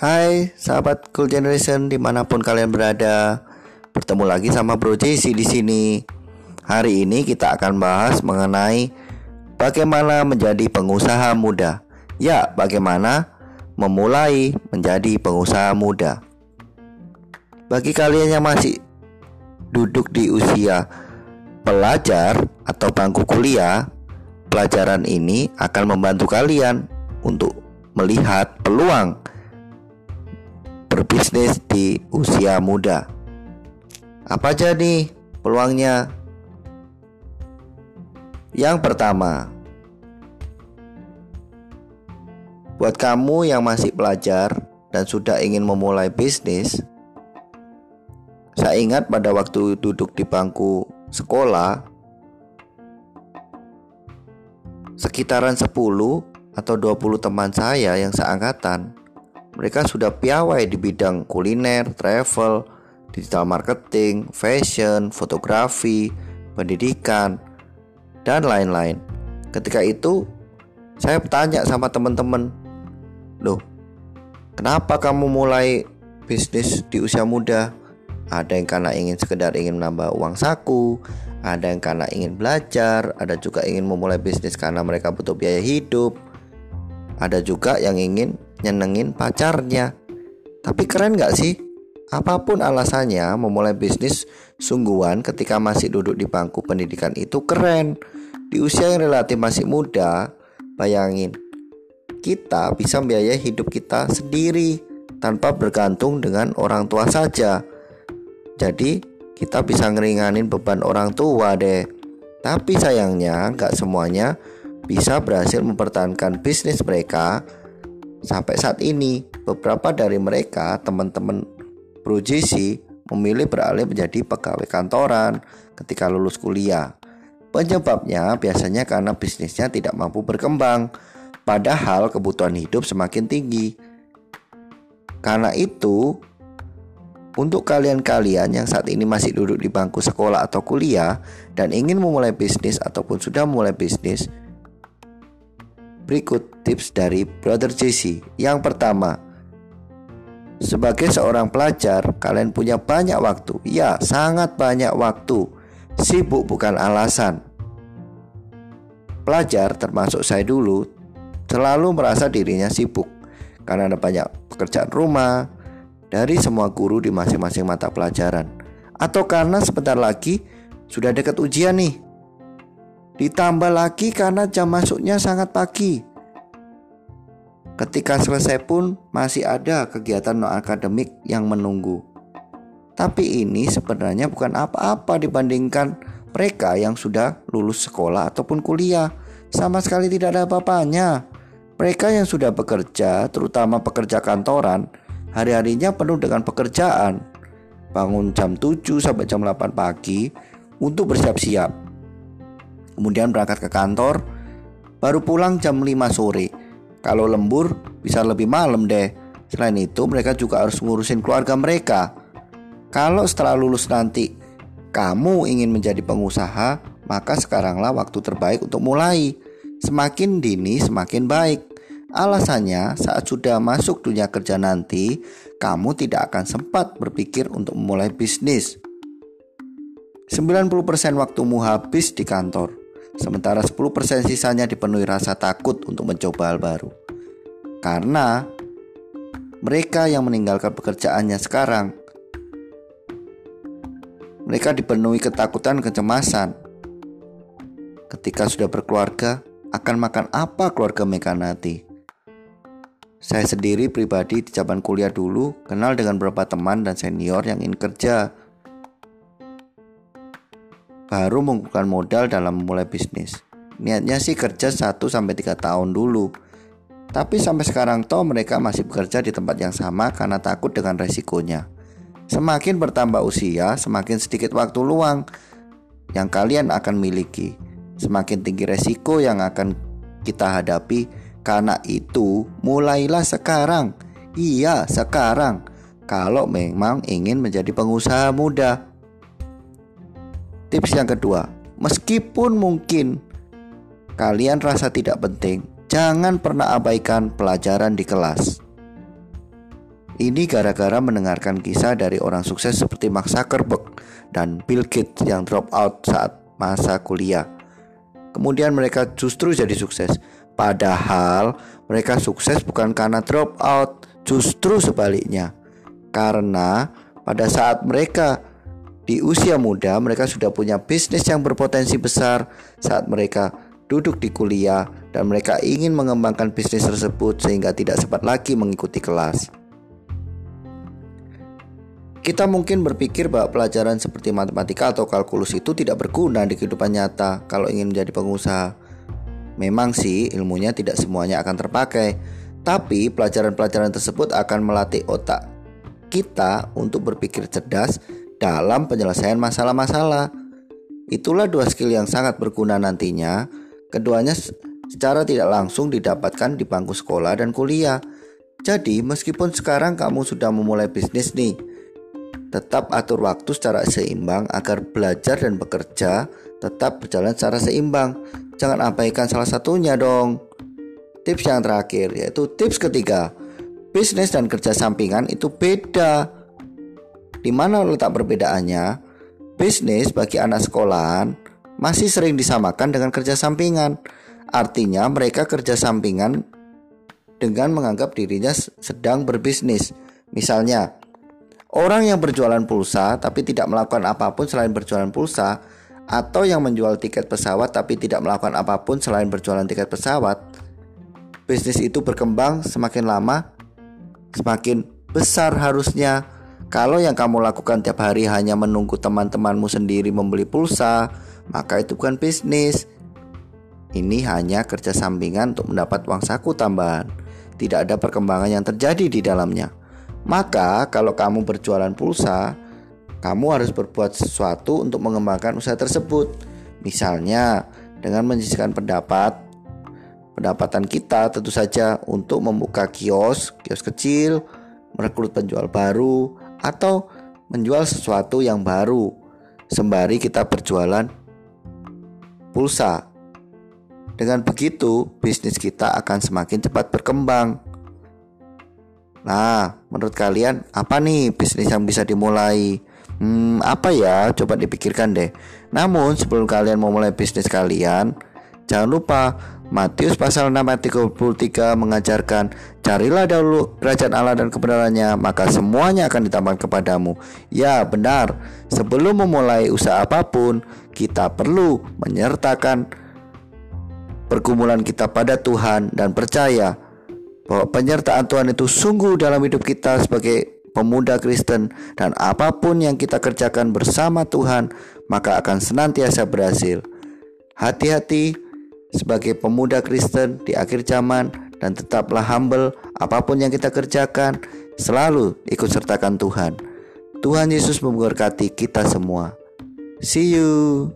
Hai sahabat Cool Generation di mana pun kalian berada Bertemu lagi sama Bro JC di sini. Hari ini kita akan bahas mengenai Bagaimana menjadi pengusaha muda. Ya bagaimana memulai menjadi pengusaha muda. Bagi kalian yang masih duduk di usia pelajar atau bangku kuliah Pelajaran ini akan membantu kalian untuk melihat peluang berbisnis di usia muda. Apa aja nih peluangnya? Yang pertama, buat kamu yang masih pelajar dan sudah ingin memulai bisnis, saya ingat pada waktu duduk di bangku sekolah, sekitaran 10 atau 20 teman saya yang seangkatan mereka sudah piawai di bidang kuliner, travel, digital marketing, fashion, fotografi, pendidikan, dan lain-lain. Ketika itu saya bertanya sama teman-teman, "Loh, kenapa kamu mulai bisnis di usia muda?" Ada yang karena ingin sekedar ingin menambah uang saku, ada yang karena ingin belajar, ada juga ingin memulai bisnis karena mereka butuh biaya hidup. Ada juga yang ingin nyenengin pacarnya. Tapi keren gak sih? Apa pun alasannya, memulai bisnis sungguhan ketika masih duduk di bangku pendidikan itu keren. Di usia yang relatif masih muda, bayangin, kita bisa membiayai hidup kita sendiri tanpa bergantung dengan orang tua saja. Jadi kita bisa ngeringanin beban orang tua deh. Tapi sayangnya nggak semuanya bisa berhasil mempertahankan bisnis mereka sampai saat ini. Beberapa dari mereka, teman-teman Bro JC, memilih beralih menjadi pegawai kantoran ketika lulus kuliah. Penyebabnya biasanya karena bisnisnya tidak mampu berkembang, padahal kebutuhan hidup semakin tinggi. Karena itu, untuk kalian-kalian yang saat ini masih duduk di bangku sekolah atau kuliah dan ingin memulai bisnis ataupun sudah mulai bisnis, berikut tips dari Brother JC. Yang pertama, sebagai seorang pelajar, kalian punya banyak waktu. Ya, sangat banyak waktu. Sibuk bukan alasan. Pelajar termasuk saya dulu selalu merasa dirinya sibuk karena ada banyak pekerjaan rumah, dari semua guru di masing-masing mata pelajaran atau karena sebentar lagi sudah dekat ujian nih. Ditambah lagi karena jam masuknya sangat pagi. Ketika selesai pun masih ada kegiatan non akademik yang menunggu. Tapi ini sebenarnya bukan apa-apa dibandingkan mereka yang sudah lulus sekolah ataupun kuliah. Sama sekali tidak ada apa-apanya. Mereka yang sudah bekerja, terutama pekerja kantoran, Hari-harinya penuh dengan pekerjaan. Bangun jam 7 sampai jam 8 pagi untuk bersiap-siap. Kemudian berangkat ke kantor, baru pulang jam 5 sore. Kalau lembur bisa lebih malam deh. Selain itu, mereka juga harus ngurusin keluarga mereka. Kalau setelah lulus nanti kamu ingin menjadi pengusaha, maka sekaranglah waktu terbaik untuk mulai. Semakin dini, semakin baik. Alasannya, saat sudah masuk dunia kerja nanti, kamu tidak akan sempat berpikir untuk memulai bisnis. 90% waktumu habis di kantor, sementara 10% sisanya dipenuhi rasa takut untuk mencoba hal baru. Karena mereka yang meninggalkan pekerjaannya sekarang, mereka dipenuhi ketakutan kecemasan. Ketika sudah berkeluarga, akan makan apa keluarga mereka nanti? Saya sendiri pribadi di zaman kuliah dulu kenal dengan beberapa teman dan senior yang ingin kerja. Baru mengumpulkan modal dalam memulai bisnis. Niatnya sih kerja 1 sampai 3 tahun dulu. Tapi sampai sekarang toh mereka masih bekerja di tempat yang sama karena takut dengan resikonya. Semakin bertambah usia, semakin sedikit waktu luang yang kalian akan miliki. Semakin tinggi resiko yang akan kita hadapi karena itu, mulailah sekarang. Iya, sekarang. Kalau memang ingin menjadi pengusaha muda. Tips yang kedua, meskipun mungkin kalian rasa tidak penting, jangan pernah abaikan pelajaran di kelas. Ini gara-gara mendengarkan kisah dari orang sukses seperti Mark Zuckerberg dan Bill Gates yang drop out saat masa kuliah. Kemudian mereka justru jadi sukses. Padahal mereka sukses bukan karena drop out, justru sebaliknya. Karena pada saat mereka di usia muda, mereka sudah punya bisnis yang berpotensi besar saat mereka duduk di kuliah dan mereka ingin mengembangkan bisnis tersebut sehingga tidak sempat lagi mengikuti kelas. Kita mungkin berpikir bahwa pelajaran seperti matematika atau kalkulus itu tidak berguna di kehidupan nyata kalau ingin menjadi pengusaha. Memang sih ilmunya tidak semuanya akan terpakai, tapi pelajaran-pelajaran tersebut akan melatih otak kita untuk berpikir cerdas dalam penyelesaian masalah-masalah. Itulah dua skill yang sangat berguna nantinya. Keduanya secara tidak langsung didapatkan di bangku sekolah dan kuliah. Jadi, meskipun sekarang kamu sudah memulai bisnis nih, Tetap atur waktu secara seimbang agar belajar dan bekerja tetap berjalan secara seimbang. Jangan abaikan salah satunya dong. Tips yang terakhir yaitu tips ketiga. Bisnis dan kerja sampingan itu beda. Di mana letak perbedaannya? Bisnis bagi anak sekolahan masih sering disamakan dengan kerja sampingan. Artinya mereka kerja sampingan dengan menganggap dirinya sedang berbisnis. Misalnya, Orang yang berjualan pulsa tapi tidak melakukan apa pun selain berjualan pulsa atau yang menjual tiket pesawat tapi tidak melakukan apa pun selain berjualan tiket pesawat, bisnis itu berkembang semakin lama semakin besar harusnya. Kalau yang kamu lakukan tiap hari hanya menunggu teman-temanmu sendiri membeli pulsa, maka itu bukan bisnis. Ini hanya kerja sampingan untuk mendapat uang saku tambahan. Tidak ada perkembangan yang terjadi di dalamnya. Maka, kalau kamu berjualan pulsa, kamu harus berbuat sesuatu untuk mengembangkan usaha tersebut. Misalnya, dengan menyajikan pendapat pendapatan kita tentu saja untuk membuka kios, kios kecil, merekrut penjual baru atau menjual sesuatu yang baru sembari kita berjualan pulsa. Dengan begitu, bisnis kita akan semakin cepat berkembang. Nah, menurut kalian apa nih bisnis yang bisa dimulai? Hmm, apa ya? Coba dipikirkan deh. Namun sebelum kalian memulai bisnis kalian, jangan lupa Matius pasal 6 ayat 33 mengajarkan Carilah dahulu kerajaan Allah dan kebenarannya Maka semuanya akan ditambahkan kepadamu Ya benar Sebelum memulai usaha apa pun Kita perlu menyertakan Pergumulan kita pada Tuhan Dan percaya bahwa penyertaan Tuhan itu sungguh dalam hidup kita sebagai pemuda Kristen dan apa pun yang kita kerjakan bersama Tuhan maka akan senantiasa berhasil. Hati-hati sebagai pemuda Kristen di akhir zaman dan tetaplah humble apa pun yang kita kerjakan selalu ikut sertakan Tuhan. Tuhan Yesus memberkati kita semua. See you.